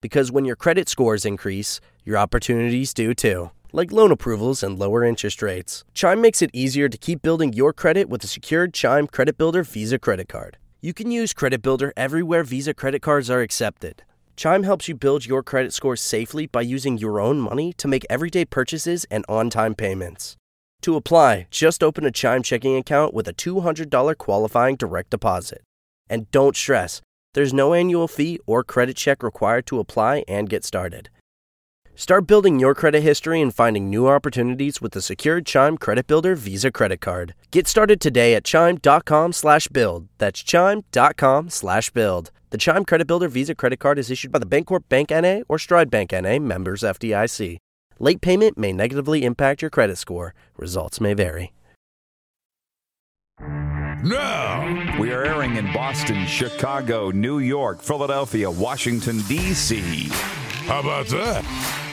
Because when your credit scores increase, your opportunities do too, like loan approvals and lower interest rates. Chime makes it easier to keep building your credit with a secured Chime Credit Builder Visa credit card. You can use Credit Builder everywhere Visa credit cards are accepted. Chime helps you build your credit score safely by using your own money to make everyday purchases and on time payments. To apply, just open a Chime checking account with a $200 qualifying direct deposit. And don't stress, there's no annual fee or credit check required to apply and get started. Start building your credit history and finding new opportunities with the secured Chime Credit Builder Visa credit card. Get started today at chime.com/build. That's chime.com/build. The Chime Credit Builder Visa credit card is issued by the Bancorp Bank NA or Stride Bank NA, members FDIC. Late payment may negatively impact your credit score. Results may vary. Now, We are airing in Boston, Chicago, New York, Philadelphia, Washington, D.C., how about that?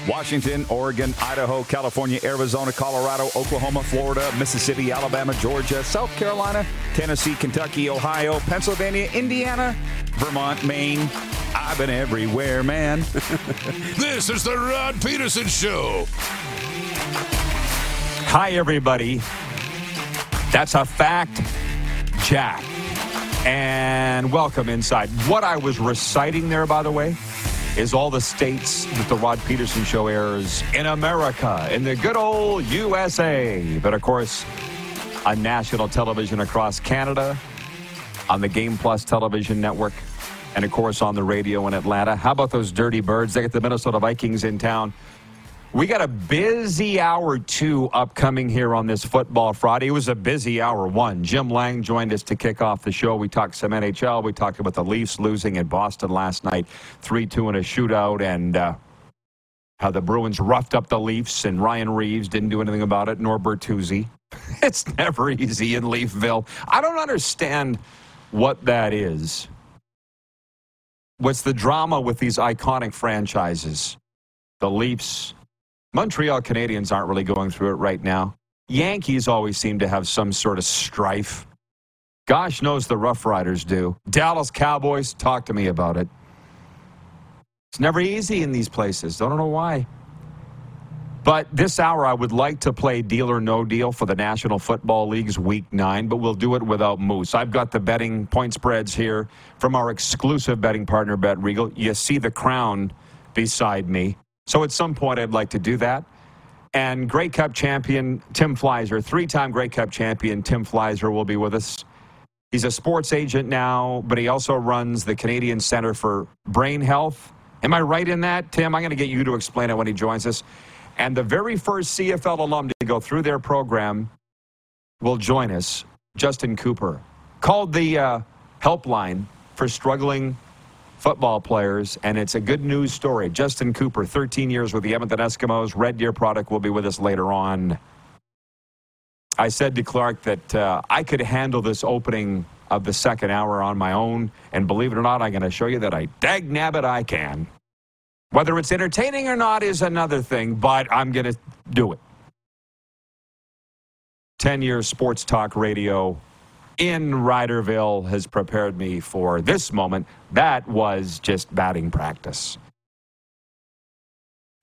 Washington, Oregon, Idaho, California, Arizona, Colorado, Oklahoma, Florida, Mississippi, Alabama, Georgia, South Carolina, Tennessee, Kentucky, Ohio, Pennsylvania, Indiana, Vermont, Maine. I've been everywhere, man. This is the Rod Pedersen Show. Hi, everybody. That's a fact, Jack. And welcome inside. What I was reciting there, by the way, is all the states that the Rod Pedersen Show airs in America, in the good old USA. But of course, on national television across Canada, on the Game Plus television network, and of course on the radio in Atlanta. How about those dirty birds? They got the Minnesota Vikings in town. We got a busy hour two upcoming here on this Football Friday. It was a busy hour one. Jim Lang joined us to kick off the show. We talked some NHL. We talked about the Leafs losing in Boston last night, 3 2 in a shootout, and uh, how the Bruins roughed up the Leafs, and Ryan Reaves didn't do anything about it, nor Bertuzzi. It's never easy in Leafville. I don't understand what that is. What's the drama with these iconic franchises? The Leafs, Montreal Canadiens aren't really going through it right now. Yankees always seem to have some sort of strife. Gosh knows the Roughriders do. Dallas Cowboys, talk to me about it. It's never easy in these places. I don't know why. But this hour, I would like to play Deal or No Deal for the National Football League's Week 9, but we'll do it without Moose. I've got the betting point spreads here from our exclusive betting partner, Bet Regal. You see the crown beside me. So at some point, I'd like to do that. And Grey Cup champion Tim Fleiszer, three time Grey Cup champion Tim Fleiszer, will be with us. He's a sports agent now, but he also runs the Canadian Center for Brain Health. Am I right in that, Tim? I'm going to get you to explain it when he joins us. And the very first CFL alum to go through their program will join us, Justin Cooper. Called the uh, helpline for struggling football players, and it's a good news story. Justin Cooper, 13 years with the Edmonton Eskimos. Red Deer product will be with us later on. I said to Clark that uh, I could handle this opening of the second hour on my own, and believe it or not, I'm going to show you that I dag nabbit I can. Whether it's entertaining or not is another thing, but I'm going to do it. 10 years sports talk radio in Riderville has prepared me for this moment. That was just batting practice.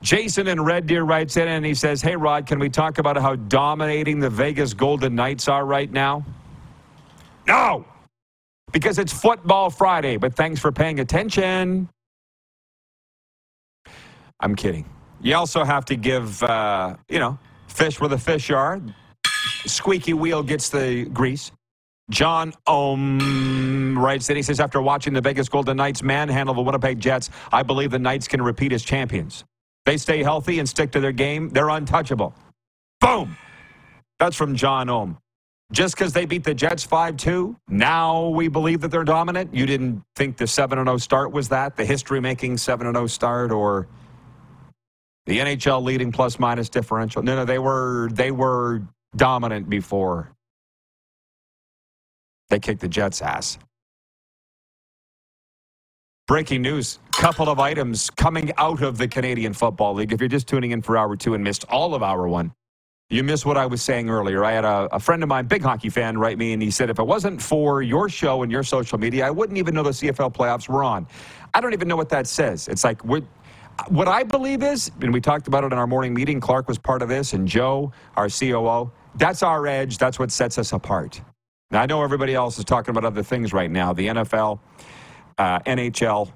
Jason in Red Deer writes in and he says, Hey, Rod, can we talk about how dominating the Vegas Golden Knights are right now? No, because it's Football Friday, but thanks for paying attention. I'm kidding. You also have to give, uh, you know, fish where the fish are. Squeaky wheel gets the grease. John Ohm writes that he says, after watching the Vegas Golden Knights manhandle the Winnipeg Jets, I believe the Knights can repeat as champions. They stay healthy and stick to their game. They're untouchable. Boom. That's from John Ohm. Just because they beat the Jets 5 2, now we believe that they're dominant? You didn't think the 7 0 start was that? The history making 7 0 start or the NHL leading plus minus differential? No, no, they were they were dominant before they kicked the Jets' ass. Breaking news couple of items coming out of the Canadian Football League. If you're just tuning in for hour two and missed all of hour one, you missed what I was saying earlier. I had a, a, friend of mine, big hockey fan, write me, and he said, if it wasn't for your show and your social media, I wouldn't even know the CFL playoffs were on. I don't even know what that says. It's like, what, what I believe is, and we talked about it in our morning meeting, Clark was part of this, and Joe, our COO, that's our edge. That's what sets us apart. Now, I know everybody else is talking about other things right now the NFL, uh, NHL.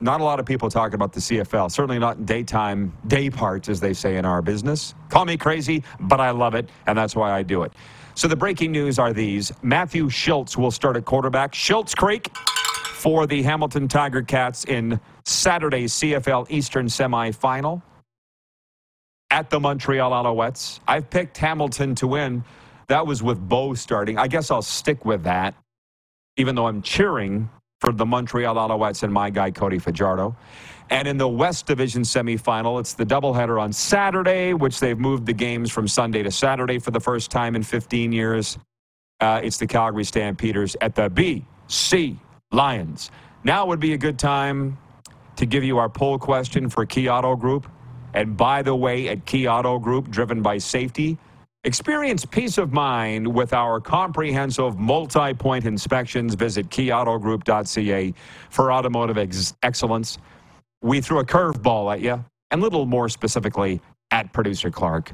Not a lot of people talking about the CFL, certainly not in daytime, day parts, as they say in our business. Call me crazy, but I love it, and that's why I do it. So the breaking news are these Matthew Shiltz will start at quarterback. Schiltz Creek for the Hamilton Tiger Cats in Saturday's CFL Eastern semifinal at the Montreal Alouettes. I've picked Hamilton to win. That was with Bo starting. I guess I'll stick with that, even though I'm cheering for the Montreal Alouettes and my guy, Cody Fajardo. And in the West Division semifinal, it's the doubleheader on Saturday, which they've moved the games from Sunday to Saturday for the first time in 15 years. Uh, it's the Calgary Stampeders at the BC Lions. Now would be a good time to give you our poll question for Key Auto Group. And by the way, at Key Auto Group, driven by safety, experience peace of mind with our comprehensive multi point inspections. Visit keyautogroup.ca for automotive ex- excellence. We threw a curveball at you, and a little more specifically at producer Clark.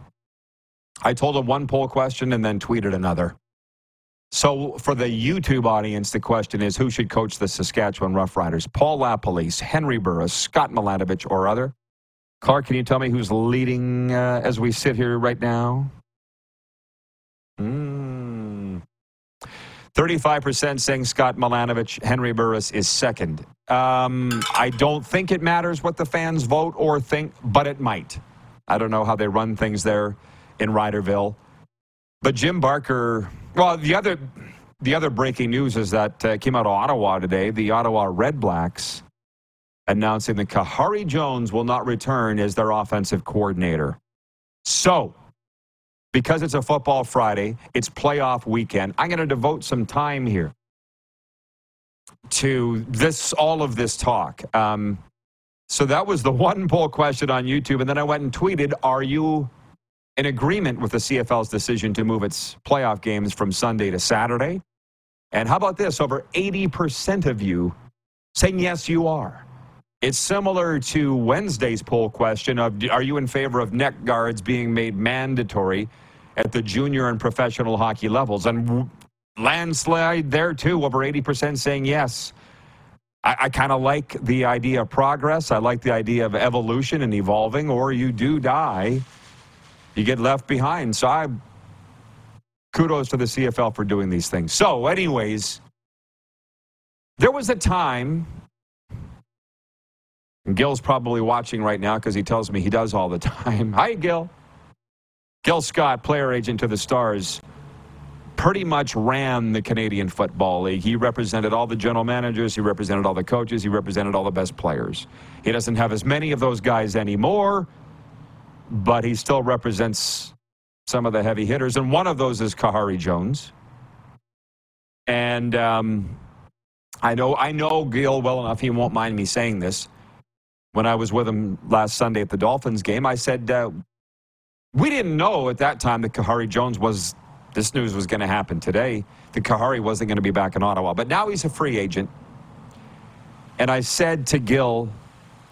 I told him one poll question and then tweeted another. So, for the YouTube audience, the question is who should coach the Saskatchewan Roughriders? Paul LaPolice, Henry Burris, Scott Milanovich, or other? Clark, can you tell me who's leading uh, as we sit here right now? 35% saying Scott Milanovich. Henry Burris is second. Um, I don't think it matters what the fans vote or think, but it might. I don't know how they run things there in Riderville. But Jim Barker, well, the other the other breaking news is that uh, came out of Ottawa today. The Ottawa Red Blacks announcing that Khari Jones will not return as their offensive coordinator. So, because it's a football Friday, it's playoff weekend. I'm going to devote some time here to this, all of this talk. Um, so that was the one poll question on YouTube, and then I went and tweeted: Are you in agreement with the CFL's decision to move its playoff games from Sunday to Saturday? And how about this? Over 80% of you saying yes, you are. It's similar to Wednesday's poll question of are you in favor of neck guards being made mandatory at the junior and professional hockey levels? And landslide there too, over 80% saying yes. I, I kind of like the idea of progress. I like the idea of evolution and evolving, or you do die, you get left behind. So I kudos to the CFL for doing these things. So, anyways, there was a time and Gil's probably watching right now because he tells me he does all the time. Hi, Gil. Gil Scott, player agent to the Stars, pretty much ran the Canadian Football League. He represented all the general managers, he represented all the coaches, he represented all the best players. He doesn't have as many of those guys anymore, but he still represents some of the heavy hitters. And one of those is Khari Jones. And um, I know I know Gil well enough, he won't mind me saying this when I was with him last Sunday at the Dolphins game. I said, uh, we didn't know at that time that Khari Jones was, this news was going to happen today, that Khari wasn't going to be back in Ottawa. But now he's a free agent. And I said to Gil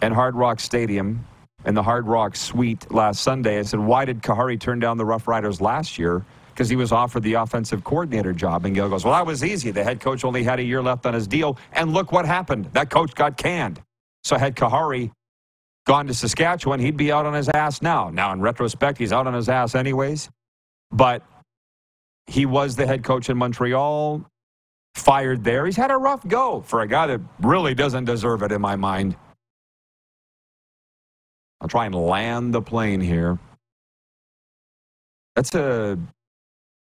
at Hard Rock Stadium in the Hard Rock suite last Sunday, I said, why did Khari turn down the Roughriders last year? Because he was offered the offensive coordinator job. And Gil goes, well, that was easy. The head coach only had a year left on his deal. And look what happened. That coach got canned. So had Khari gone to Saskatchewan, he'd be out on his ass now. Now, in retrospect, he's out on his ass anyways. But he was the head coach in Montreal, fired there. He's had a rough go for a guy that really doesn't deserve it in my mind. I'll try and land the plane here. That's a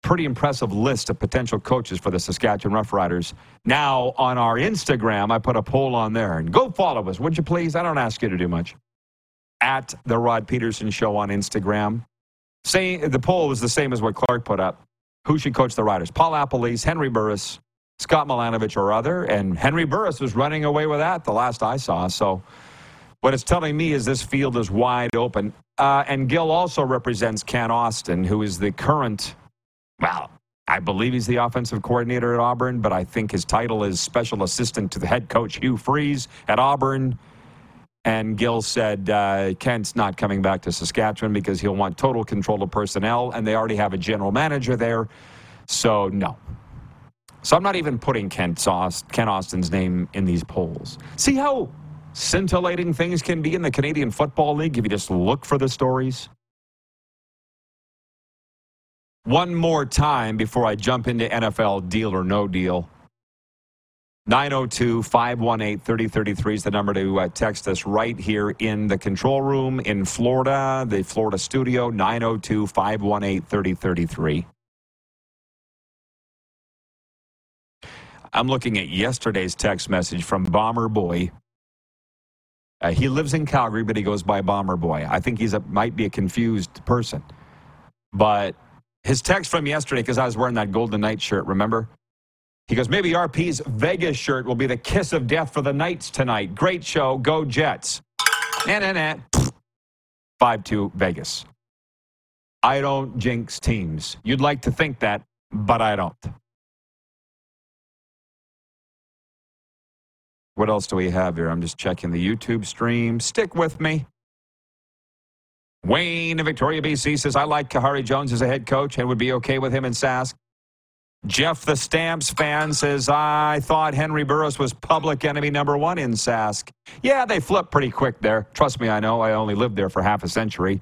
pretty impressive list of potential coaches for the Saskatchewan Roughriders. Now, on our Instagram, I put a poll on there. And go follow us, would you please? I don't ask you to do much. At The Rod Pedersen Show on Instagram. Say, the poll was the same as what Clark put up. Who should coach the Riders? Paul LaPolice, Henry Burris, Scott Milanovich, or other. And Henry Burris was running away with that the last I saw. So what it's telling me is this field is wide open. Uh, and Gil also represents Kent Austin, who is the current well, I believe he's the offensive coordinator at Auburn, but I think his title is special assistant to the head coach, Hugh Freeze, at Auburn. And Gil said uh, Kent's not coming back to Saskatchewan because he'll want total control of personnel, and they already have a general manager there. So, no. So I'm not even putting Kent, Ken Austin's name in these polls. See how scintillating things can be in the Canadian Football League if you just look for the stories? One more time before I jump into NFL deal or no deal. 902 518 3033 is the number to uh, text us right here in the control room in Florida, the Florida studio, 902 518 3033. I'm looking at yesterday's text message from Bomber Boy. Uh, he lives in Calgary, but he goes by Bomber Boy. I think he's a, might be a confused person. But his text from yesterday, because I was wearing that Golden Knight shirt, remember? He goes, maybe RP's Vegas shirt will be the kiss of death for the Knights tonight. Great show. Go Jets. Nah, nah, nah. 5 2 Vegas. I don't jinx teams. You'd like to think that, but I don't. What else do we have here? I'm just checking the YouTube stream. Stick with me. Wayne in Victoria, BC says, I like Khari Jones as a head coach and would be okay with him in Sask. Jeff, the Stamps fan, says, I thought Henry Burris was public enemy number one in Sask. Yeah, they flipped pretty quick there. Trust me, I know. I only lived there for half a century.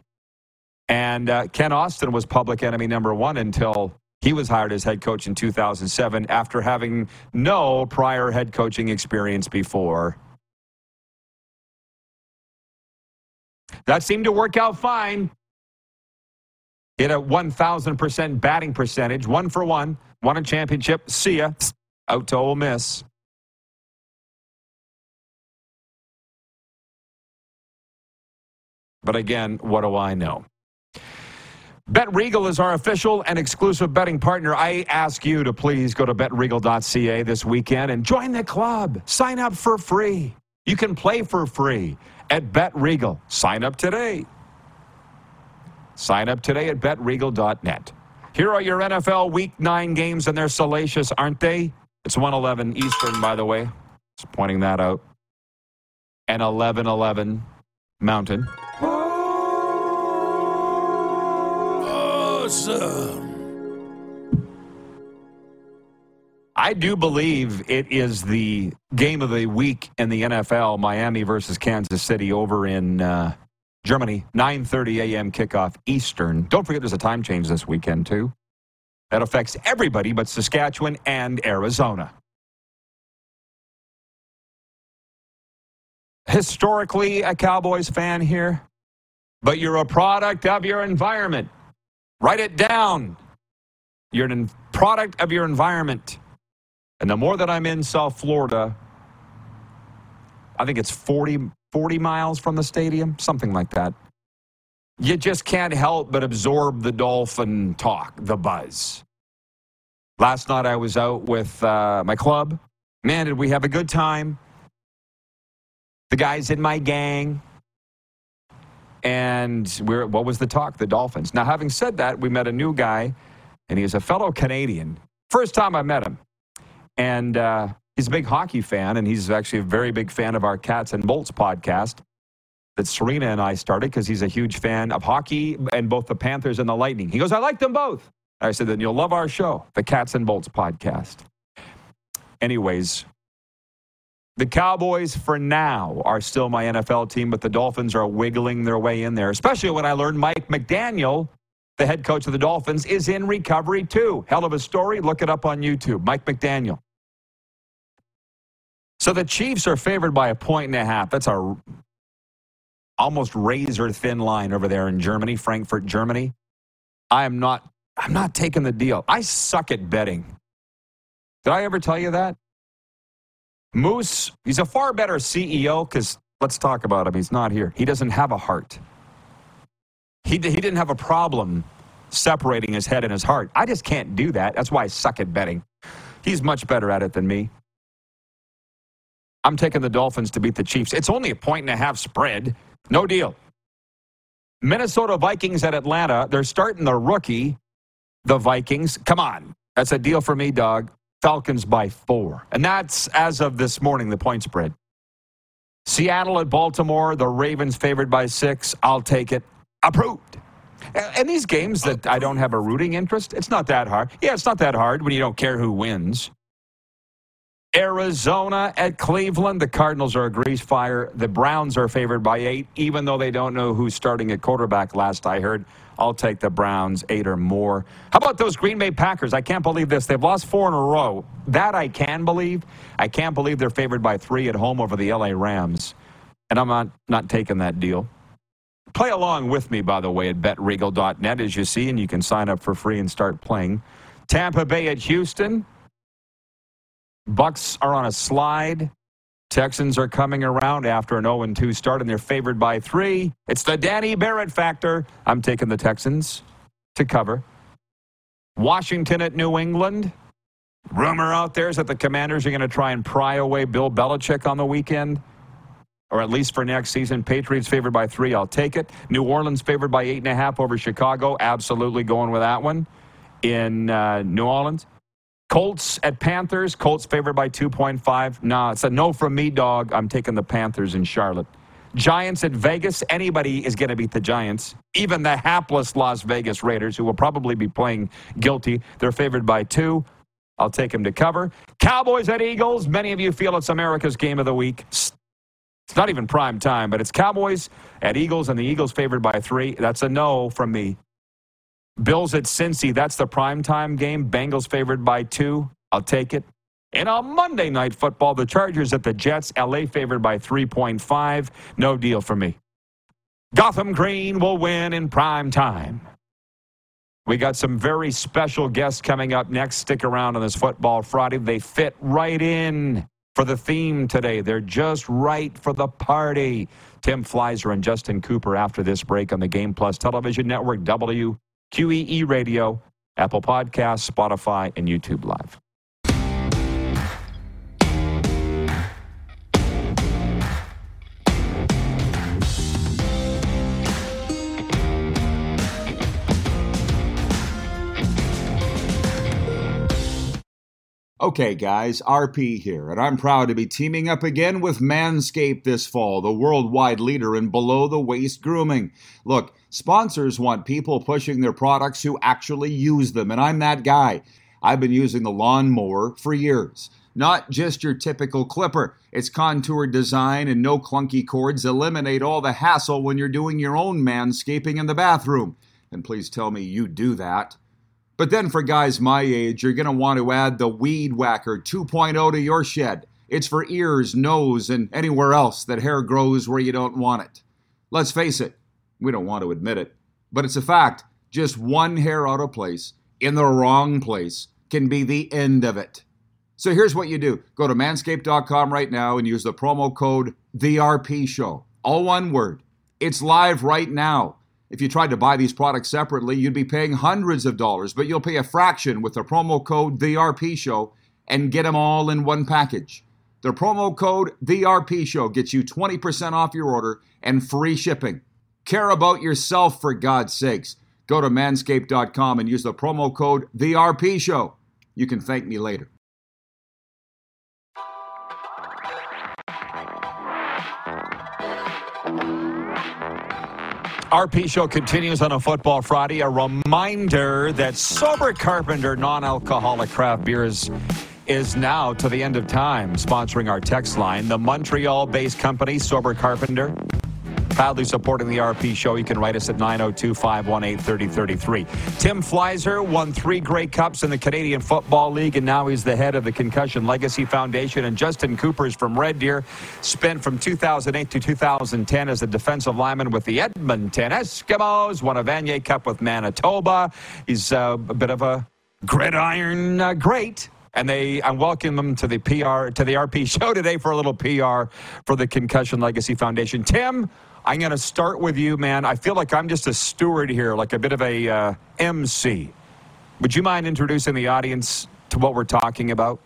And uh, Kent Austin was public enemy number one until he was hired as head coach in 2007 after having no prior head coaching experience before. That seemed to work out fine. Hit a 1,000% batting percentage, one for one, won a championship. See ya. Out to Ole Miss. But again, what do I know? Bet Regal is our official and exclusive betting partner. I ask you to please go to betregal.ca this weekend and join the club. Sign up for free. You can play for free at Bet Regal. Sign up today. Sign up today at betregal.net. Here are your NFL Week 9 games, and they're salacious, aren't they? It's 111 Eastern, by the way. Just pointing that out. And 1111 Mountain. Awesome. I do believe it is the game of the week in the NFL, Miami versus Kansas City over in uh, Germany, 9:30 a.m. kickoff Eastern. Don't forget there's a time change this weekend too. That affects everybody but Saskatchewan and Arizona. Historically a Cowboys fan here, but you're a product of your environment. Write it down. You're a product of your environment. And the more that I'm in South Florida, I think it's 40, 40 miles from the stadium, something like that. You just can't help but absorb the dolphin talk, the buzz. Last night I was out with uh, my club. Man, did we have a good time. The guys in my gang. And we're, what was the talk? The Dolphins. Now, having said that, we met a new guy, and he's a fellow Canadian. First time I met him. And uh, he's a big hockey fan, and he's actually a very big fan of our Cats and Bolts podcast that Serena and I started because he's a huge fan of hockey and both the Panthers and the Lightning. He goes, I like them both. I said, then you'll love our show, the Cats and Bolts podcast. Anyways, the Cowboys for now are still my NFL team, but the Dolphins are wiggling their way in there, especially when I learned Mike McDaniel the head coach of the Dolphins, is in recovery too. Hell of a story. Look it up on YouTube. Mike McDaniel. So the Chiefs are favored by a point and a half. That's a almost razor thin line over there in Germany, Frankfurt, Germany. I am not I'm not taking the deal. I suck at betting. Did I ever tell you that? Moose, he's a far better CEO because let's talk about him. He's not here. He doesn't have a heart. He, he didn't have a problem separating his head and his heart. I just can't do that. That's why I suck at betting. He's much better at it than me. I'm taking the Dolphins to beat the Chiefs. It's only a point and a half spread. No deal. Minnesota Vikings at Atlanta. They're starting the rookie, the Vikings. Come on. That's a deal for me, dog. Falcons by four. And that's as of this morning, the point spread. Seattle at Baltimore. The Ravens favored by six. I'll take it. Approved. And these games that I don't have a rooting interest, it's not that hard. Yeah, it's not that hard when you don't care who wins. Arizona at Cleveland. The Cardinals are a grease fire. The Browns are favored by eight, even though they don't know who's starting at quarterback last I heard. I'll take the Browns, eight or more. How about those Green Bay Packers? I can't believe this. They've lost four in a row. That I can believe. I can't believe they're favored by three at home over the LA Rams. And I'm not, not taking that deal. Play along with me, by the way, at betregal.net, as you see, and you can sign up for free and start playing. Tampa Bay at Houston. Bucks are on a slide. Texans are coming around after an 0 2 start, and they're favored by three. It's the Danny Barrett factor. I'm taking the Texans to cover. Washington at New England. Rumor out there is that the commanders are going to try and pry away Bill Belichick on the weekend, or at least for next season. Patriots favored by three. I'll take it. New Orleans favored by eight and a half over Chicago. Absolutely going with that one in uh, New Orleans. Colts at Panthers. Colts favored by 2.5. Nah, it's a no from me, dog. I'm taking the Panthers in Charlotte. Giants at Vegas. Anybody is going to beat the Giants. Even the hapless Las Vegas Raiders, who will probably be playing guilty. They're favored by two. I'll take them to cover. Cowboys at Eagles. Many of you feel it's America's game of the week. It's not even prime time, but it's Cowboys at Eagles, and the Eagles favored by three. That's a no from me. Bills at Cincy, that's the primetime game. Bengals favored by two. I'll take it. And on Monday Night Football, the Chargers at the Jets, LA favored by 3.5. No deal for me. Gotham Green will win in prime time. We got some very special guests coming up next. Stick around on this Football Friday. They fit right in for the theme today. They're just right for the party. Tim Fleiszer and Justin Cooper after this break on the Game Plus Television Network, W. QEE Radio, Apple Podcasts, Spotify, and YouTube Live. Okay, guys, RP here, and I'm proud to be teaming up again with Manscaped this fall, the worldwide leader in below the waist grooming. Look, sponsors want people pushing their products who actually use them, and I'm that guy. I've been using the lawnmower for years. Not just your typical clipper. Its contoured design and no clunky cords eliminate all the hassle when you're doing your own manscaping in the bathroom. And please tell me you do that. But then for guys my age, you're going to want to add the Weed Whacker 2.0 to your shed. It's for ears, nose, and anywhere else that hair grows where you don't want it. Let's face it, we don't want to admit it, but it's a fact. Just one hair out of place in the wrong place can be the end of it. So here's what you do go to manscaped.com right now and use the promo code TheRPShow. All one word. It's live right now. If you tried to buy these products separately, you'd be paying hundreds of dollars, but you'll pay a fraction with the promo code TheRPShow and get them all in one package. The promo code TheRPShow gets you 20% off your order and free shipping. Care about yourself for God's sakes. Go to manscaped.com and use the promo code TheRPShow. You can thank me later. RP show continues on a Football Friday. A reminder that Sober Carpenter non alcoholic craft beers is now to the end of time sponsoring our text line. The Montreal based company, Sober Carpenter, proudly supporting the RP show. You can write us at 902 518 3033. Tim Fleiszer won three Grey Cups in the Canadian Football League, and now he's the head of the Concussion Legacy Foundation. And Justin Cooper is from Red Deer, spent from 2008 to 2010 as a defensive lineman with the Edmonton Eskimos, won a Vanier Cup with Manitoba. He's uh, a bit of a gridiron uh, great and they I welcome them to the PR to the RP show today for a little PR for the Concussion Legacy Foundation. Tim, I'm going to start with you, man. I feel like I'm just a steward here, like a bit of a uh, MC. Would you mind introducing the audience to what we're talking about?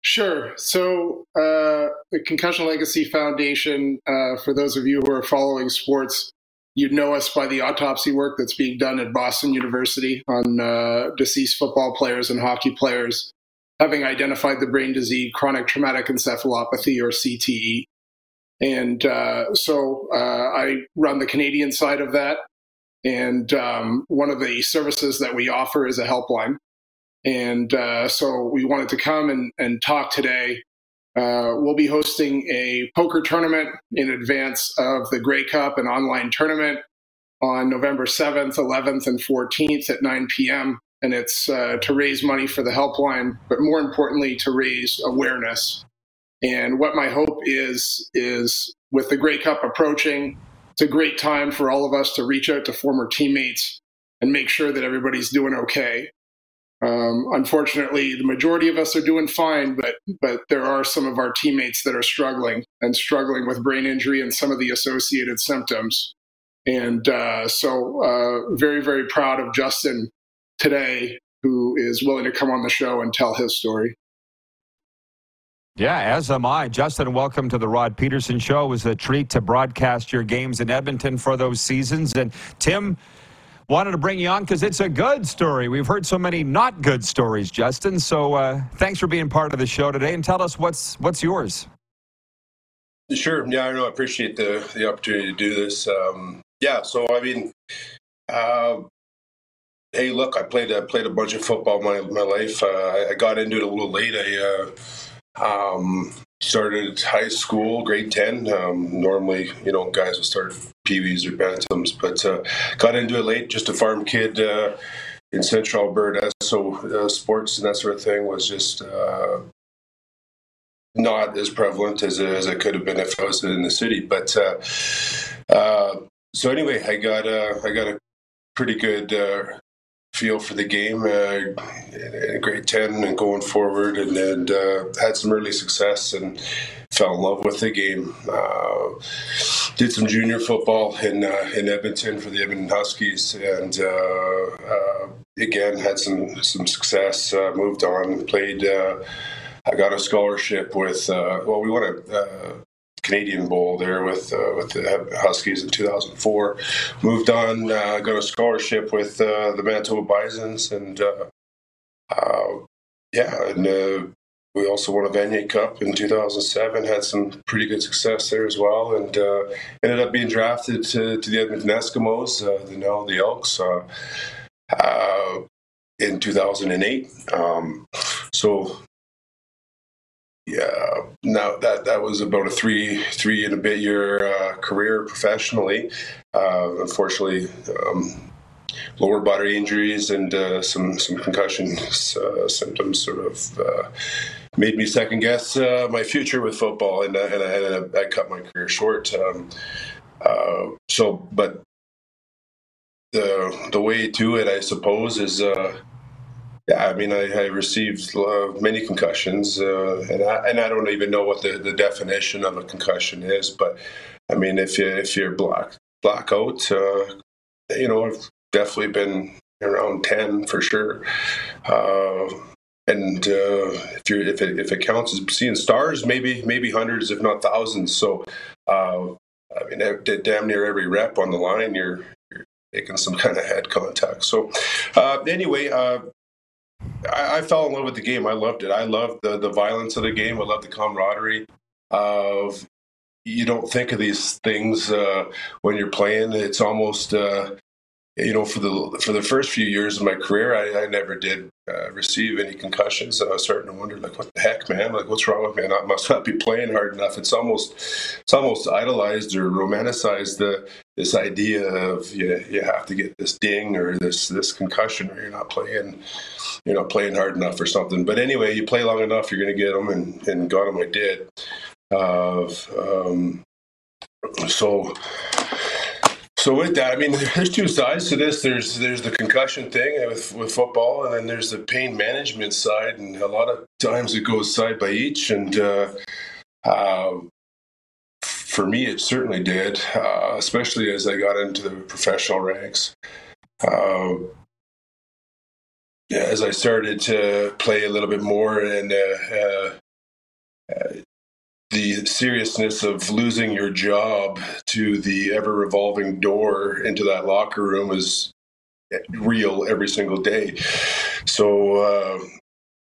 Sure. So, uh, the Concussion Legacy Foundation, uh, for those of you who are following sports, you'd know us by the autopsy work that's being done at Boston University on uh, deceased football players and hockey players, having identified the brain disease chronic traumatic encephalopathy or CTE. And uh, so uh, I run the Canadian side of that. And um, one of the services that we offer is a helpline. And uh, so we wanted to come and, and talk today uh, we'll be hosting a poker tournament in advance of the Grey Cup, an online tournament on November 7th, 11th, and 14th at 9 p.m. And it's uh, to raise money for the helpline, but more importantly, to raise awareness. And what my hope is, is with the Grey Cup approaching, it's a great time for all of us to reach out to former teammates and make sure that everybody's doing okay. Um, unfortunately, the majority of us are doing fine, but but there are some of our teammates that are struggling and struggling with brain injury and some of the associated symptoms. And uh, so, uh, very very proud of Justin today, who is willing to come on the show and tell his story. Yeah, as am I. Justin, welcome to the Rod Pedersen Show. It was a treat to broadcast your games in Edmonton for those seasons. And Tim, wanted to bring you on because it's a good story. We've heard so many not good stories, Justin. So uh, thanks for being part of the show today and tell us what's what's yours. Sure. Yeah, I know. I appreciate the the opportunity to do this. Um, yeah. So I mean, uh, hey, look, I played I played a bunch of football my my life. Uh, I, got into it a little late. I uh, um, started high school, grade 10. Um, normally, you know, guys will start peewees or bantams, but uh, got into it late, just a farm kid uh, in central Alberta. So uh, sports and that sort of thing was just uh, not as prevalent as, as it could have been if I was in the city. But uh, uh, so anyway, I got I got a pretty good feel for the game uh, in grade 10 and going forward and, and uh, had some early success and fell in love with the game. Uh, did some junior football in uh, in Edmonton for the Edmonton Huskies and uh, uh, again had some some success moved on played I got a scholarship with well we won a Canadian Bowl there with uh, with the Huskies in 2004. Moved on, uh, got a scholarship with uh, the Manitoba Bisons, and uh, uh, yeah, and uh, we also won a Vanier Cup in 2007. Had some pretty good success there as well, and ended up being drafted to, to the Edmonton Eskimos, the now the Elks. in 2008, um, so yeah, no, that that was about a three three and a bit year uh, career professionally. Uh, unfortunately, um, lower body injuries and uh, some some concussion uh, symptoms sort of uh, made me second guess uh, my future with football, and, and, and I, I, cut my career short. Um, so, but the the way to it, I suppose, is yeah, I mean, I, I received uh, many concussions, uh, and I, and I don't even know what the, the definition of a concussion is. But I mean, if you if you're black blackout, uh, you know, I've definitely been around ten for sure. Uh, and uh, if you if it if it counts as seeing stars, maybe maybe hundreds, if not thousands. So, uh, I mean, damn near every rep on the line, you're making some kind of head contact. So, anyway I, I, fell in love with the game. I loved it. I loved the the violence of the game. I loved the camaraderie of. You don't think of these things uh, when you're playing. It's almost uh, you know, for the for the first few years of my career, I, I never did uh, receive any concussions, and I was starting to wonder, like, what the heck, man? Like, what's wrong with me? I must not be playing hard enough. It's almost it's almost idolized or romanticized the this idea of you you have to get this ding or this this concussion, or you're not playing you're not playing hard enough or something. But anyway, you play long enough, you're going to get them, and and got. I did. Uh, um, so so with that, I mean, there's two sides to this. There's there's the concussion thing with with football, and then there's the pain management side, and a lot of times it goes side by each. And uh, uh, for me, it certainly did, uh, especially as I got into the professional ranks. Uh, as I started to play a little bit more and uh, uh, the seriousness of losing your job to the ever revolving door into that locker room is real every single day. So uh,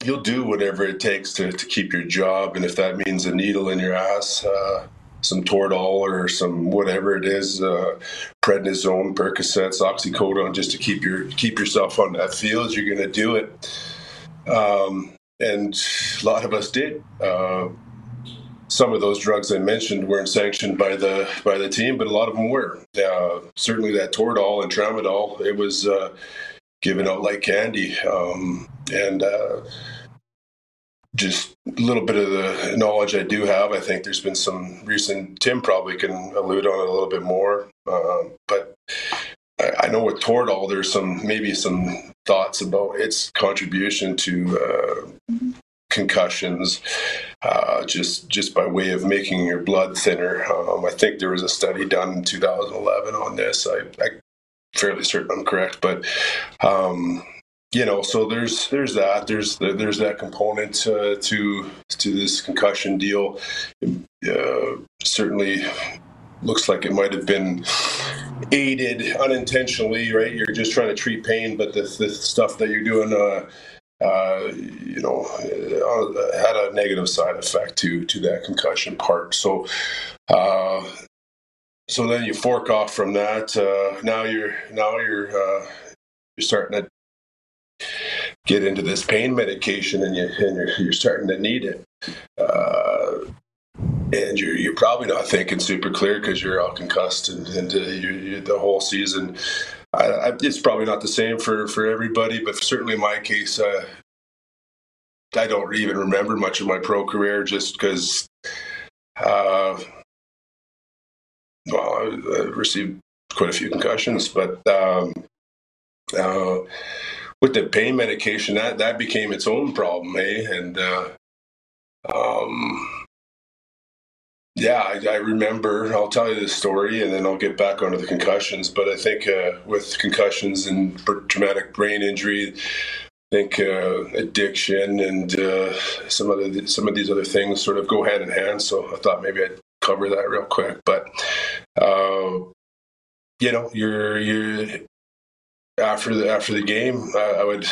you'll do whatever it takes to, to keep your job. And if that means a needle in your ass, uh, some Toradol or some whatever it is, uh, prednisone, Percocets, oxycodone, just to keep your keep yourself on that field, you're going to do it. Um, and a lot of us did. Uh, some of those drugs I mentioned weren't sanctioned by the by the team, but a lot of them were. Uh, certainly, that Toradol and Tramadol, it was uh, given out like candy, um, and uh, just a little bit of the knowledge I do have. I think there's been some recent. Tim probably can allude on it a little bit more, uh, but I, I know with Toradol, there's some maybe some thoughts about its contribution to uh, concussions uh, just just by way of making your blood thinner. Um, I think there was a study done in 2011 on this. I, am fairly certain I'm correct, but um, you know, so there's there's that there's there's that component uh, to to this concussion deal. Uh, certainly looks like it might have been aided unintentionally, right? You're just trying to treat pain, but the, the stuff that you're doing uh, you know, uh, had a negative side effect to to that concussion part. So, uh, so then you fork off from that. Uh, now you're now you're uh, you're starting to get into this pain medication, and you and you're, you're starting to need it. and you're, you're probably not thinking super clear because you're all concussed and, and you, you, the whole season I, I, it's probably not the same for, for everybody, but certainly in my case, uh, I don't even remember much of my pro career just because, uh, well, I, I, received quite a few concussions, but um, uh, with the pain medication, that that became its own problem, eh? And uh, um, yeah, I, I, remember. I'll tell you the story, and then I'll get back onto the concussions. But I think uh, with concussions and traumatic brain injury, I think uh, addiction and uh, some some of these other things sort of go hand in hand. So I thought maybe I'd cover that real quick. But uh, you know, you're you're after the after the game, I, I would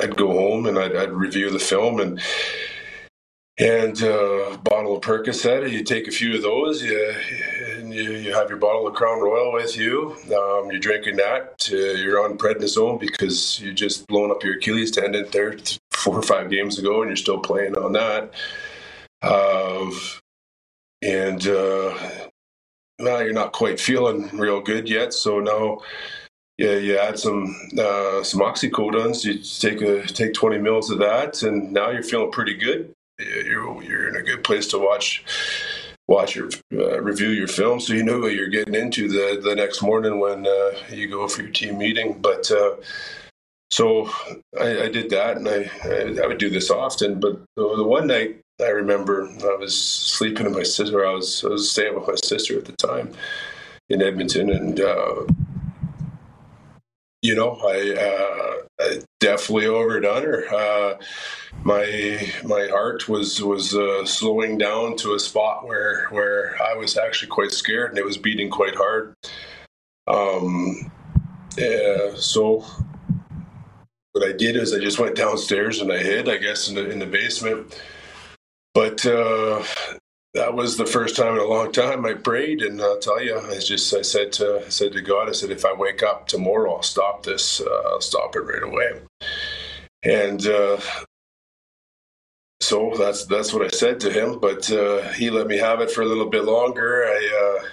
I'd go home and I'd, I'd review the film and and uh, a bottle of Percocet. You take a few of those, you, and you, you have your bottle of Crown Royal with you. Um, you're drinking that. Uh, you're on prednisone because you just blown up your Achilles tendon there four or five games ago, and you're still playing on that. Uh, and uh, now you're not quite feeling real good yet, so now. Yeah, you add some uh, some oxycodones. You take a take 20 mils of that, and now you're feeling pretty good you're, you're in a good place to watch watch your uh, review your film so you know what you're getting into the the next morning when uh, you go for your team meeting. But uh, so I, I, did that and I, I, I would do this often but the, the, one night I remember I was sleeping with my sister I was I was staying with my sister at the time in Edmonton and uh, you know I, uh, I definitely overdone her uh, my my heart was was uh, slowing down to a spot where where I was actually quite scared and it was beating quite hard. Um, yeah, so what I did is I just went downstairs and I hid, I guess, in the in the basement. But uh, that was the first time in a long time I prayed, and I'll tell you, I just I said to I said to God, I said, if I wake up tomorrow, I'll stop this. Uh, I'll stop it right away. And uh, so that's that's what I said to him. But uh, he let me have it for a little bit longer. I uh,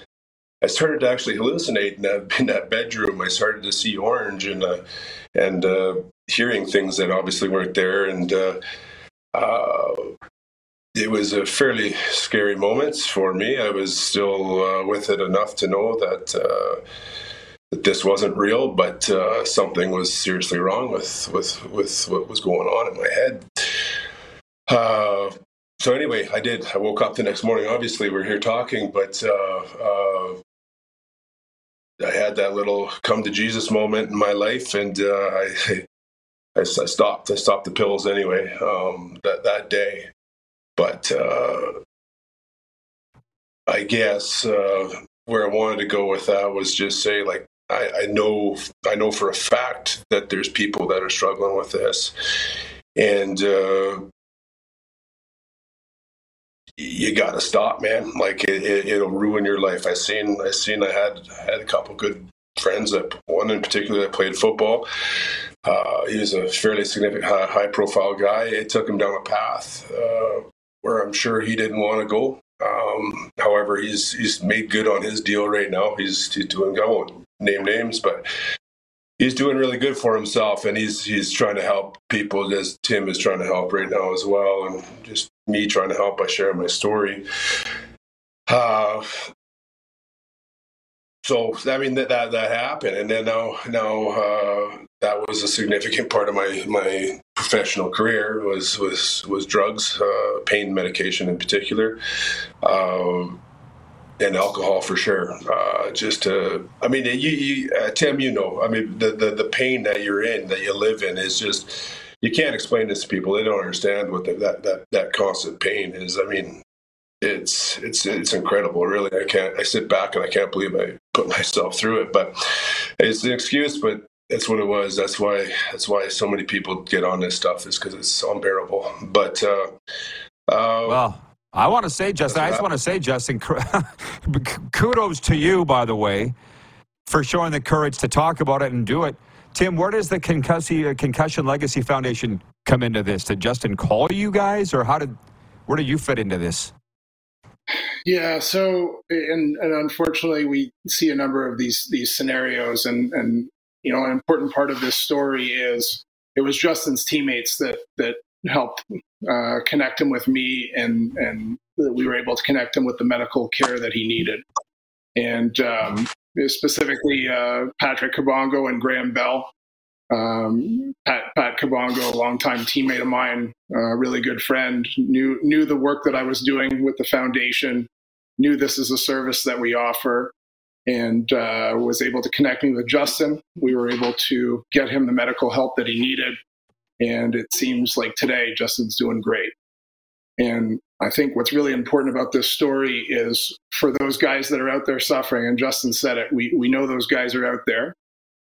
I started to actually hallucinate in that, in that bedroom. I started to see orange and uh, and uh, hearing things that obviously weren't there. And it was a fairly scary moment for me. I was still uh, with it enough to know that uh, that this wasn't real, but uh, something was seriously wrong with with with what was going on in my head. Uh, so anyway, I did. I woke up the next morning. Obviously, we're here talking, but uh, uh, I had that little come to Jesus moment in my life, and I, I, I stopped. I stopped the pills anyway um, that that day. But uh, I guess uh, where I wanted to go with that was just say like I, I, know I know for a fact that there's people that are struggling with this, and uh, you got to stop, man. Like it, will it, ruin your life. I seen I seen I had had a couple good friends that one in particular that played football. Uh, he was a fairly significant, high, high, profile guy. It took him down a path uh, where I'm sure he didn't want to go. Um, however, he's he's made good on his deal right now. He's, he's doing. I won't name names, but he's doing really good for himself, and he's he's trying to help people as Tim is trying to help right now as well, and just me trying to help by sharing my story. Uh, so I mean that that, that happened, and then now now uh, that was a significant part of my my professional career was was was drugs, uh, pain medication in particular, um, and alcohol for sure. Uh, just to, I mean, you, you uh, Tim, you know, I mean, the, the the pain that you're in, that you live in, is just you can't explain this to people. They don't understand what the, that that that constant pain is. I mean, it's it's it's incredible. Really i can't i sit back and i can't believe i put myself through it but it's an excuse but that's what it was. That's why that's why so many people get on this stuff is because it's unbearable. But uh, uh well i want to say justin i just want to say justin kudos to you by the way for showing the courage to talk about it and do it. Tim where does the concussion, concussion legacy foundation come into this? Did justin call you guys or how did where do you fit into this yeah. So, and, and unfortunately, we see a number of these these scenarios, and and you know, an important part of this story is it was Justin's teammates that that helped uh, connect him with me, and and we were able to connect him with the medical care that he needed, and um, specifically uh, Patrick Kabongo and Graham Bell. Um, Pat, Pat Kabongo, a longtime teammate of mine, a really good friend, knew knew the work that I was doing with the foundation, knew this is a service that we offer, and uh, was able to connect me with Justin. We were able to get him the medical help that he needed, and it seems like today Justin's doing great. And I think what's really important about this story is for those guys that are out there suffering, and Justin said it, we, we know those guys are out there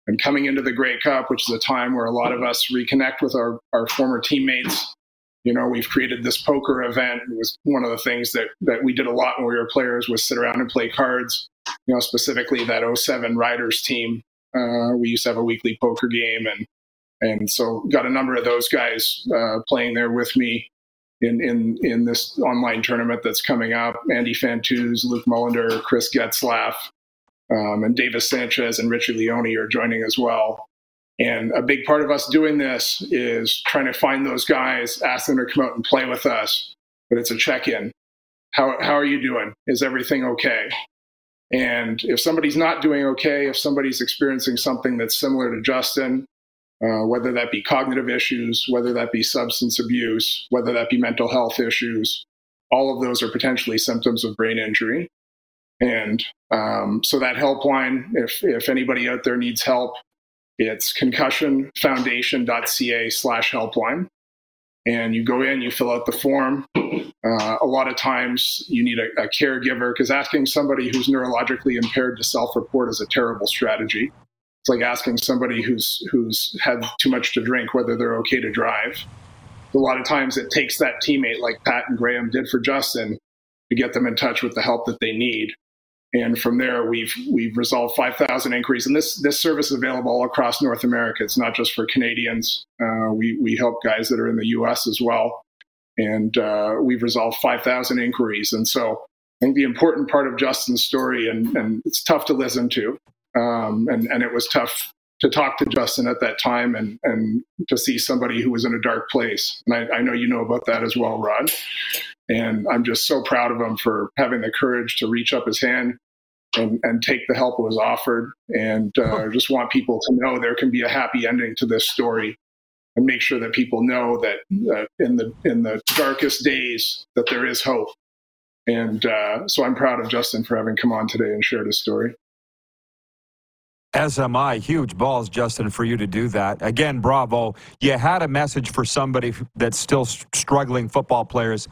and coming into the Grey Cup, which is a time where a lot of us reconnect with our, our former teammates. You know, we've created this poker event. It was one of the things that, that we did a lot when we were players was sit around and play cards. You know, specifically that 07 Riders team. Uh, we used to have a weekly poker game and and so got a number of those guys uh, playing there with me in, in in this online tournament that's coming up. Andy Fantuz, Luke Mullender, Chris Getzlaff, um, and Davis Sanchez and Richie Leone are joining as well. And a big part of us doing this is trying to find those guys, ask them to come out and play with us. But it's a check in. How, how are you doing? Is everything okay? And if somebody's not doing okay, if somebody's experiencing something that's similar to Justin, uh, whether that be cognitive issues, whether that be substance abuse, whether that be mental health issues, all of those are potentially symptoms of brain injury. And um, so that helpline, if, if anybody out there needs help, it's concussionfoundation.ca slash helpline. And you go in, you fill out the form. Uh, a lot of times you need a, a caregiver because asking somebody who's neurologically impaired to self-report is a terrible strategy. It's like asking somebody who's who's had too much to drink whether they're okay to drive. A lot of times it takes that teammate like Pat and Graham did for Justin to get them in touch with the help that they need. And from there, we've we've resolved 5,000 inquiries, and this this service is available all across North America. It's not just for Canadians. Uh, we we help guys that are in the U.S. as well, and uh, we've resolved 5,000 inquiries. And so, I think the important part of Justin's story, and and it's tough to listen to, um, and and it was tough to talk to Justin at that time, and and to see somebody who was in a dark place. And I, I know you know about that as well, Rod. And I'm just so proud of him for having the courage to reach up his hand and, and take the help that was offered. And uh, just want people to know there can be a happy ending to this story, and make sure that people know that uh, in the in the darkest days that there is hope. And uh, so I'm proud of Justin for having come on today and shared his story. As am I. Huge balls, Justin, for you to do that. Again, bravo. You had a message for somebody that's still struggling football players.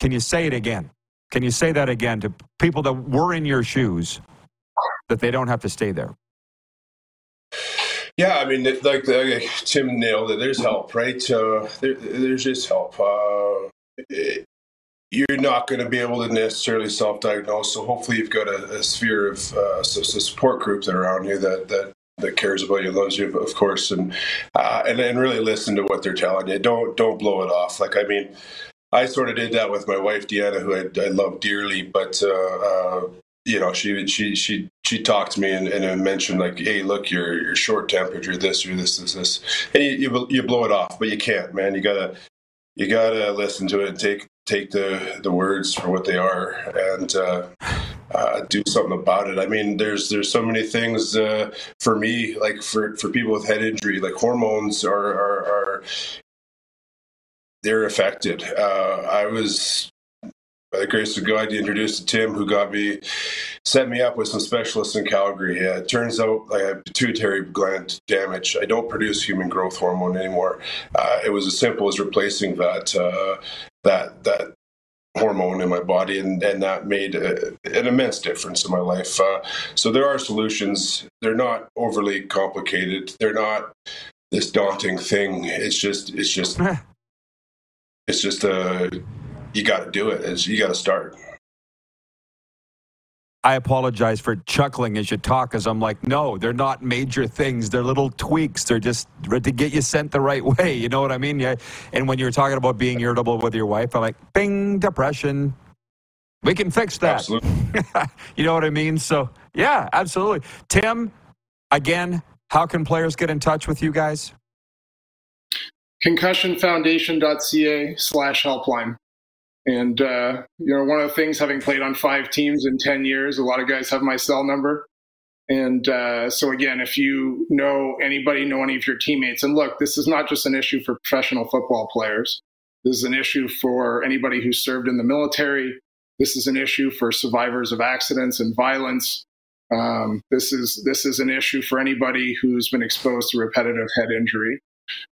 Can you say it again? Can you say that again to people that were in your shoes that they don't have to stay there? Yeah, I mean, like, like Tim nailed it. There's help, right? Uh, there, there's just help. Uh, you're not going to be able to necessarily self-diagnose. So hopefully, you've got a, a sphere of uh, support groups that around you that that that cares about you, loves you, of course, and uh, and and really listen to what they're telling you. Don't don't blow it off. Like I mean, I sort of did that with my wife Deanna, who I, I love dearly, but uh, uh, you know, she she she she talked to me and, and mentioned like, "Hey, look, you're you're short tempered, you're this, you're this, this, this," and you, you you blow it off, but you can't, man. You gotta you gotta listen to it and take take the the words for what they are and. Uh, uh, do something about it. I mean, there's there's so many things uh, for me, like for, for people with head injury, like hormones are, are, are they're affected. Uh, I was, by the grace of God, introduced to Tim, who got me, set me up with some specialists in Calgary. Uh, it turns out I have pituitary gland damage. I don't produce human growth hormone anymore. Uh, it was as simple as replacing that uh, that that hormone in my body, and, and that made a, an immense difference in my life. Uh, so there are solutions. They're not overly complicated. They're not this daunting thing. It's just it's just it's just uh, you got to do it. It's, you got to start. I apologize for chuckling as you talk, as I'm like, no, they're not major things. They're little tweaks. They're just to get you sent the right way. You know what I mean? Yeah. And when you're talking about being irritable with your wife, I'm like, bing, depression. We can fix that. Absolutely. you know what I mean? So, yeah, absolutely. Tim, again, how can players get in touch with you guys? concussionfoundation.ca slash helpline. And, uh, you know, one of the things, having played on five teams in 10 years, a lot of guys have my cell number. And uh, so, again, if you know anybody, know any of your teammates, and look, this is not just an issue for professional football players. This is an issue for anybody who served in the military. This is an issue for survivors of accidents and violence. Um, this is this is an issue for anybody who's been exposed to repetitive head injury.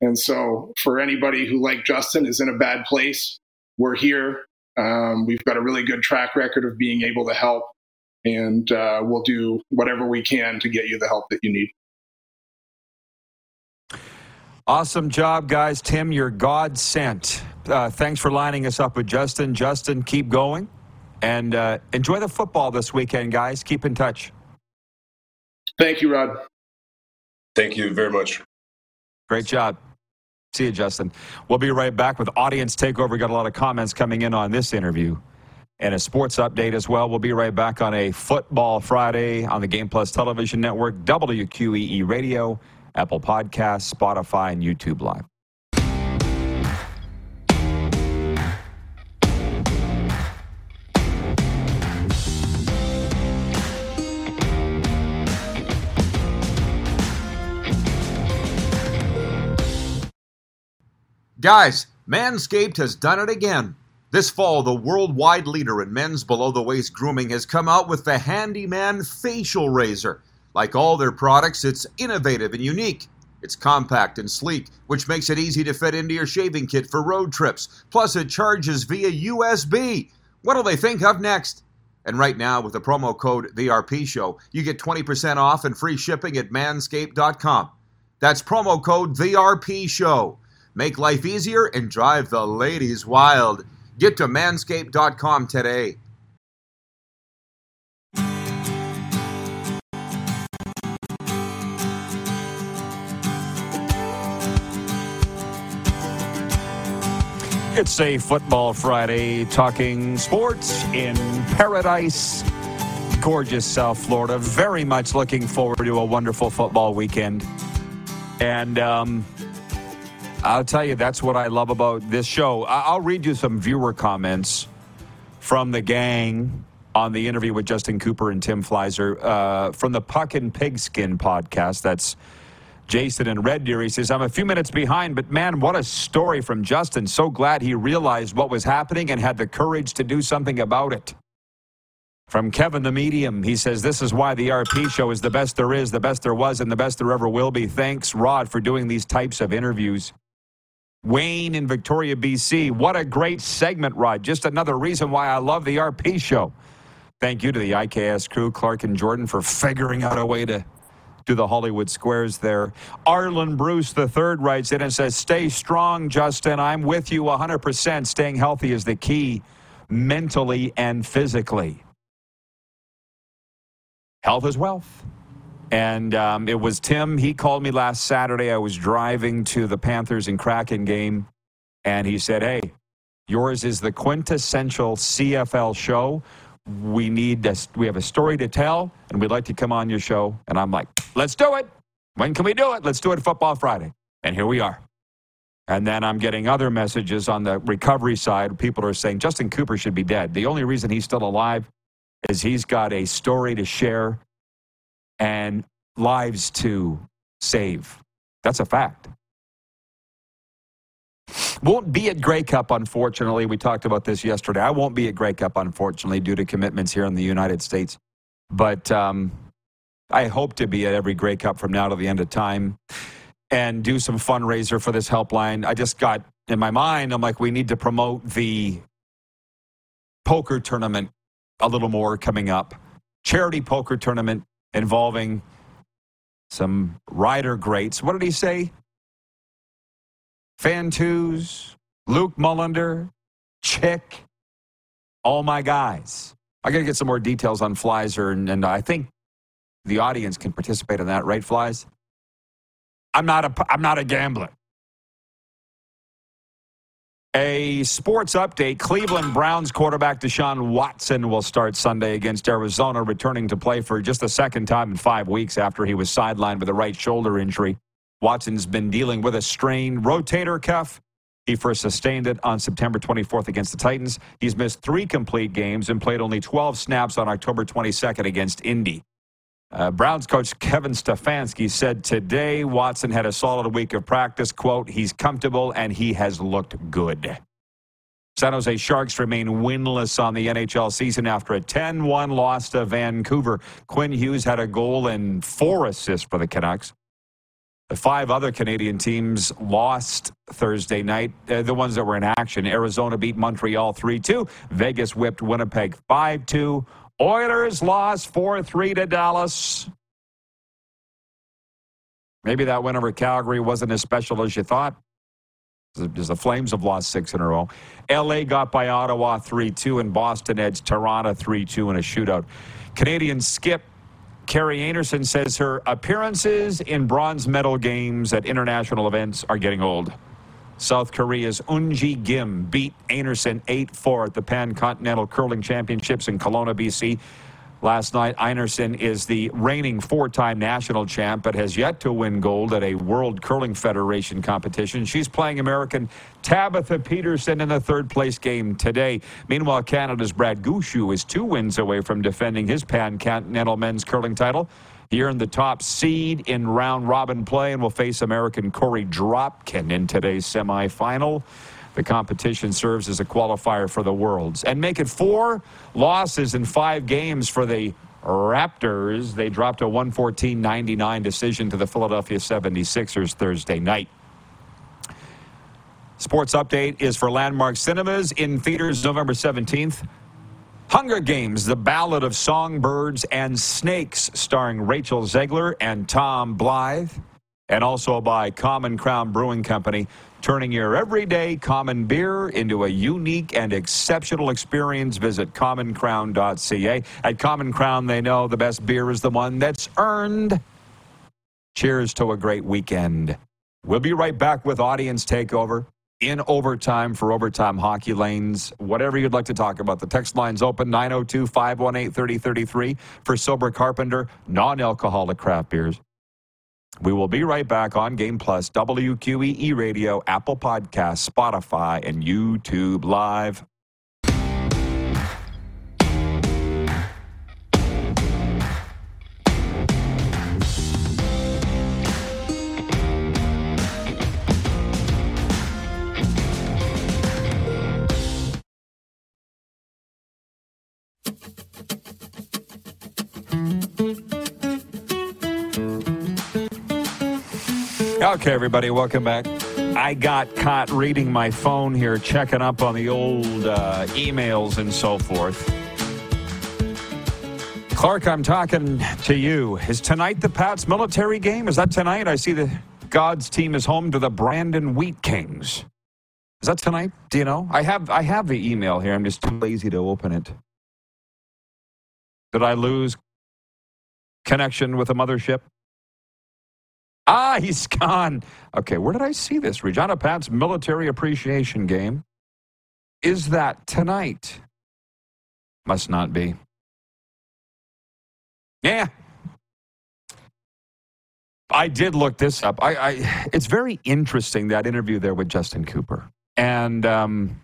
And so, for anybody who, like Justin, is in a bad place, we're here. Um, we've got a really good track record of being able to help, and uh, we'll do whatever we can to get you the help that you need. Awesome job, guys. Tim, you're God sent. Uh, thanks for lining us up with Justin. Justin, keep going and uh, enjoy the football this weekend, guys. Keep in touch. Thank you, Rod. Thank you very much. Great job. See you, Justin. We'll be right back with Audience Takeover. We got a lot of comments coming in on this interview and a sports update as well. We'll be right back on a Football Friday on the Game Plus Television Network, WQEE Radio, Apple Podcasts, Spotify, and YouTube Live. Guys, Manscaped has done it again. This fall, the worldwide leader in men's below the waist grooming has come out with the Handyman Facial Razor. Like all their products, it's innovative and unique. It's compact and sleek, which makes it easy to fit into your shaving kit for road trips. Plus, it charges via USB. What'll they think of next? And right now, with the promo code VRP Show, you get 20% off and free shipping at manscaped.com. That's promo code VRP Show. Make life easier and drive the ladies wild. Get to manscaped.com today. It's a football Friday talking sports in paradise, gorgeous South Florida. Very much looking forward to a wonderful football weekend. And um, I'll tell you, that's what I love about this show. I'll read you some viewer comments from the gang on the interview with Justin Cooper and Tim Fleiszer uh, from the Puck and Pigskin podcast. That's Jason and Red Deer. He says, I'm a few minutes behind, but man, what a story from Justin. So glad he realized what was happening and had the courage to do something about it. From Kevin the Medium, he says, This is why the RP show is the best there is, the best there was, and the best there ever will be. Thanks, Rod, for doing these types of interviews. Wayne in Victoria, BC. What a great segment, Rod. Just another reason why I love the RP show. Thank you to the IKS crew, Clark and Jordan, for figuring out a way to do the Hollywood squares there. Arlen Bruce the third writes in and says, "Stay strong, Justin. I'm with you 100%. Staying healthy is the key, mentally and physically. Health is wealth." And um, it was Tim. He called me last Saturday. I was driving to the Panthers and Kraken game, and he said, "Hey, yours is the quintessential CFL show we need this. we have a story to tell and we'd like to come on your show and i'm like let's do it when can we do it let's do it football friday and here we are and then i'm getting other messages on the recovery side people are saying justin cooper should be dead the only reason he's still alive is he's got a story to share and lives to save that's a fact won't be at Grey Cup, unfortunately. We talked about this yesterday. I won't be at Grey Cup, unfortunately, due to commitments here in the United States. But um, I hope to be at every Grey Cup from now to the end of time and do some fundraiser for this helpline. I just got in my mind, I'm like, we need to promote the poker tournament a little more coming up. Charity poker tournament involving some rider greats. What did he say? Fantuz, Luke Mullender, Chick, all my guys. I got to get some more details on Flies, and, and I think the audience can participate in that, right, Flies? I'm not a, I'm not a gambler. A sports update Cleveland Browns quarterback Deshaun Watson will start Sunday against Arizona, returning to play for just the second time in five weeks after he was sidelined with a right shoulder injury. Watson's been dealing with a strained rotator cuff. He first sustained it on September 24th against the Titans. He's missed three complete games and played only 12 snaps on October 22nd against Indy. Uh, Browns coach Kevin Stefanski said today Watson had a solid week of practice. Quote, he's comfortable and he has looked good. San Jose Sharks remain winless on the NHL season after a 10 1 loss to Vancouver. Quinn Hughes had a goal and four assists for the Canucks. The five other Canadian teams lost Thursday night. Uh, the ones that were in action. Arizona beat Montreal 3 2. Vegas whipped Winnipeg 5 2. Oilers lost 4 3 to Dallas. Maybe that win over Calgary wasn't as special as you thought. Because the Flames have lost six in a row. LA got by Ottawa 3 2, and Boston edged Toronto 3 2 in a shootout. Canadian skip Kerri Einarson says her appearances in bronze medal games at international events are getting old. South Korea's Unji Kim beat Einarson 8 4 at the Pan Continental Curling Championships in Kelowna, BC. Last night, Einarson is the reigning four time national champ, but has yet to win gold at a World Curling Federation competition. She's playing American Tabitha Peterson in the third place game today. Meanwhile, Canada's Brad Gushue is two wins away from defending his Pan Continental men's curling title. He earned the top seed in round robin play and will face American Korey Dropkin in today's semifinal. The competition serves as a qualifier for the Worlds. And make it four losses in five games for the Raptors. They dropped a 114 99 decision to the Philadelphia 76ers Thursday night. Sports update is for Landmark Cinemas in theaters November 17th. Hunger Games, The Ballad of Songbirds and Snakes, starring Rachel Zegler and Tom Blyth, and also by Common Crown Brewing Company. turning your everyday common beer into a unique and exceptional experience. Visit commoncrown.ca. At Common Crown, they know the best beer is the one that's earned. Cheers to a great weekend. We'll be right back with Audience Takeover in overtime for overtime hockey lanes. Whatever you'd like to talk about. The text line's open 902 518 3033 for Sober Carpenter, non alcoholic craft beers. We will be right back on Game Plus, WQEE Radio, Apple Podcasts, Spotify, and YouTube Live. Okay, everybody, welcome back. I got caught reading my phone here, checking up on the old uh, emails and so forth. Clark, I'm talking to you. Is tonight the Pats military game? Is that tonight? I see the God's team is home to the Brandon Wheat Kings. Is that tonight? Do you know? I have I have the email here. I'm just too lazy to open it. Did I lose connection with the mothership? Ah, he's gone. Okay, where did I see this? Regina Pat's military appreciation game. Is that tonight? Must not be. Yeah. I did look this up. I, I it's very interesting that interview there with Justin Cooper and um,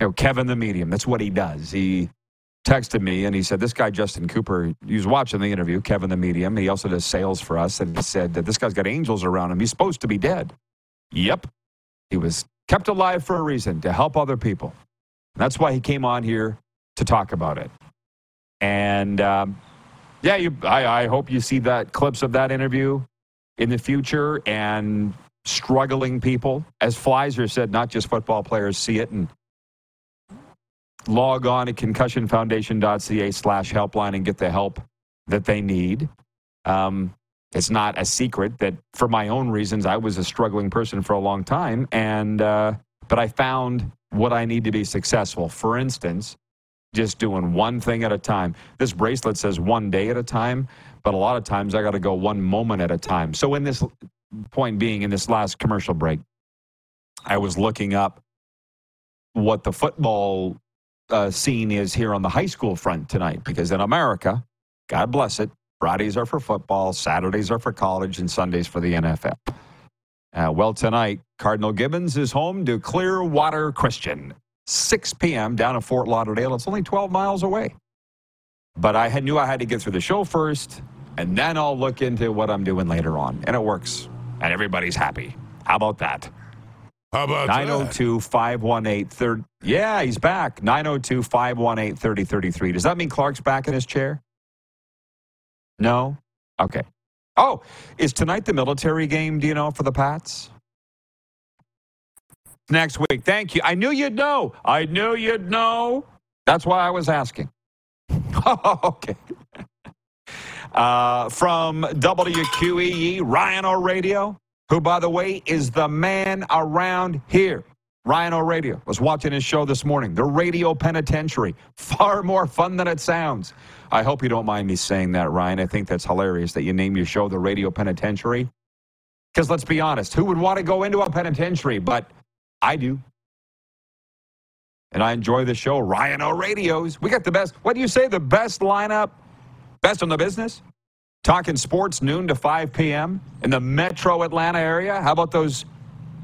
you know Kevin the medium. That's what he does. He texted me and he said, This guy, Justin Cooper, he was watching the interview, Kevin the Medium. He also does sales for us. And he said that this guy's got angels around him. He's supposed to be dead. Yep. He was kept alive for a reason to help other people. And that's why he came on here to talk about it. And um, yeah, you, I, I hope you see that clips of that interview in the future and struggling people. As Fleiszer said, not just football players see it and log on to concussionfoundation.ca slash helpline and get the help that they need. Um, it's not a secret that for my own reasons, I was a struggling person for a long time. And, uh, but I found what I need to be successful. For instance, just doing one thing at a time. This bracelet says one day at a time, but a lot of times I got to go one moment at a time. So, in this point being, in this last commercial break, I was looking up what the football uh, scene is here on the high school front tonight because in America, God bless it, Fridays are for football, Saturdays are for college, and Sundays for the NFL. Uh, well, tonight, Cardinal Gibbons is home to Clearwater Christian. 6 p.m. down in Fort Lauderdale. It's only 12 miles away. But I had, knew I had to get through the show first, and then I'll look into what I'm doing later on. And it works, and everybody's happy. How about that? How about 902 518 30. Yeah, he's back. 902 518 3033. Does that mean Clark's back in his chair? No? Okay. Oh, is tonight the military game, do you know, for the Pats? Next week. Thank you. I knew you'd know. I knew you'd know. That's why I was asking. okay. Uh, from WQEE, Ryan O'Radio who, by the way, is the man around here. Ryan O'Radio was watching his show this morning, The Radio Penitentiary. Far more fun than it sounds. I hope you don't mind me saying that, Ryan. I think that's hilarious that you name your show The Radio Penitentiary. Because let's be honest, who would want to go into a penitentiary? But I do. And I enjoy the show. Ryan O'Radios. We got the best, what do you say, the best lineup? Best in the business? Talking sports noon to 5 p.m. in the metro Atlanta area. How about those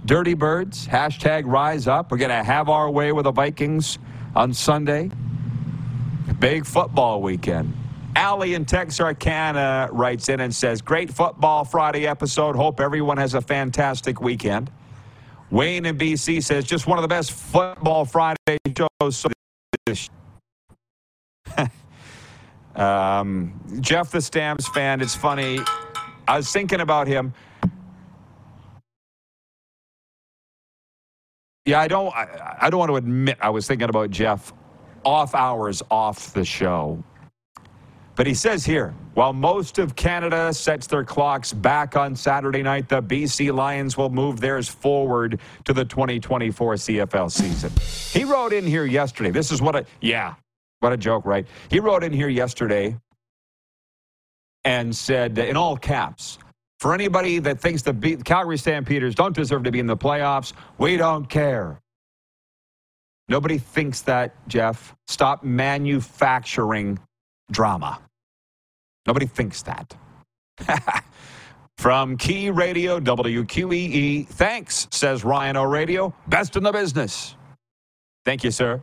dirty birds? Hashtag rise up. We're going to have our way with the Vikings on Sunday. Big football weekend. Allie in Texarkana writes in and says, Great football Friday episode. Hope everyone has a fantastic weekend. Wayne in BC says, Just one of the best football Friday shows. Um, Jeff the Stamps fan, it's funny. I was thinking about him. Yeah, I don't. I, I, don't want to admit I was thinking about Jeff off hours, off the show. But he says here, while most of Canada sets their clocks back on Saturday night, the BC Lions will move theirs forward to the 2024 CFL season. He wrote in here yesterday. This is what I, yeah, what a joke, right? He wrote in here yesterday and said, in all caps, for anybody that thinks the Calgary Stampeders don't deserve to be in the playoffs, we don't care. Nobody thinks that, Jeff. Stop manufacturing drama. Nobody thinks that. From Key Radio, WQEE, thanks, says Ryan O'Radio. Best in the business. Thank you, sir.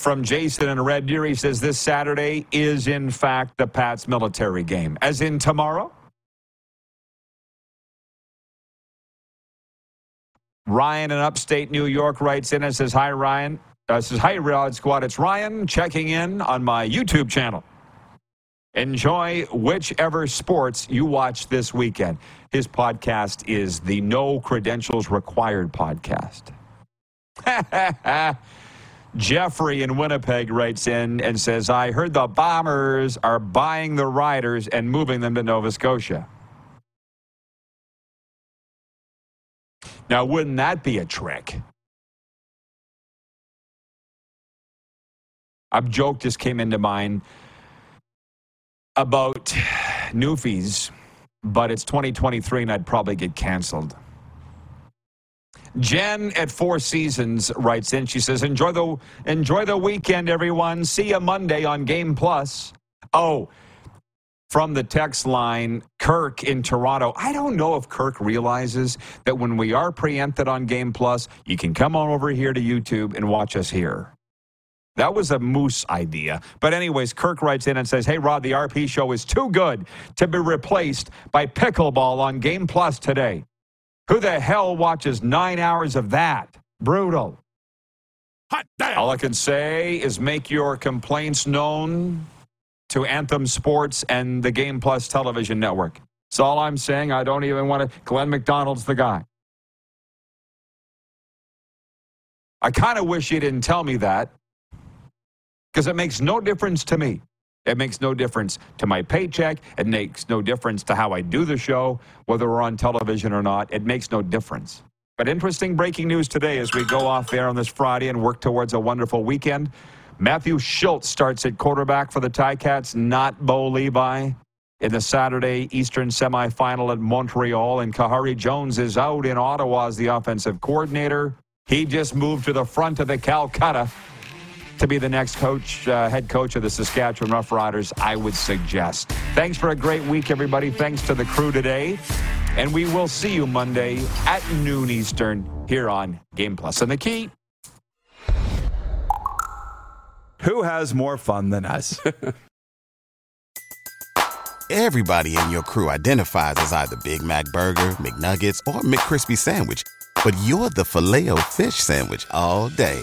From Jason in Red Deer, he says this Saturday is, in fact, the Pats military game. As in tomorrow? Ryan in upstate New York writes in and says, Hi, Ryan. Uh, says, Hi, Rod Squad. It's Ryan checking in on my YouTube channel. Enjoy whichever sports you watch this weekend. His podcast is the No Credentials Required podcast. Jeffrey in Winnipeg writes in and says, I heard the Bombers are buying the Riders and moving them to Nova Scotia. Now, wouldn't that be a trick? A joke just came into mind about Newfies, but it's 2023 and I'd probably get canceled. Jen at Four Seasons writes in. She says, "Enjoy the enjoy the weekend, everyone. See you Monday on Game Plus." Oh, from the text line, Kirk in Toronto. I don't know if Kirk realizes that when we are preempted on Game Plus, you can come on over here to YouTube and watch us here. That was a moose idea. But, anyways, Kirk writes in and says, Hey, Rod, the RP show is too good to be replaced by pickleball on Game Plus today. Who the hell watches nine hours of that? Brutal. Hot damn. All I can say is make your complaints known to Anthem Sports and the Game Plus television network. That's all I'm saying. I don't even want to. Glenn McDonald's the guy. I kind of wish you didn't tell me that because it makes no difference to me. It makes no difference to my paycheck. It makes no difference to how I do the show, whether we're on television or not. It makes no difference. But interesting breaking news today as we go off air on this Friday and work towards a wonderful weekend. Matthew Shiltz starts at quarterback for the Ticats, not Bo Levi. In the Saturday Eastern semifinal at Montreal, and Khari Jones is out in Ottawa as the offensive coordinator. He just moved to the front of the Calcutta to be the next coach, uh, head coach of the Saskatchewan Roughriders, I would suggest. Thanks for a great week, everybody. Thanks to the crew today. And we will see you Monday at noon Eastern here on Game Plus. And the key Who has more fun than us? Everybody in your crew identifies as either Big Mac Burger, McNuggets, or McCrispy Sandwich. But you're the Filet-O-Fish Sandwich all day.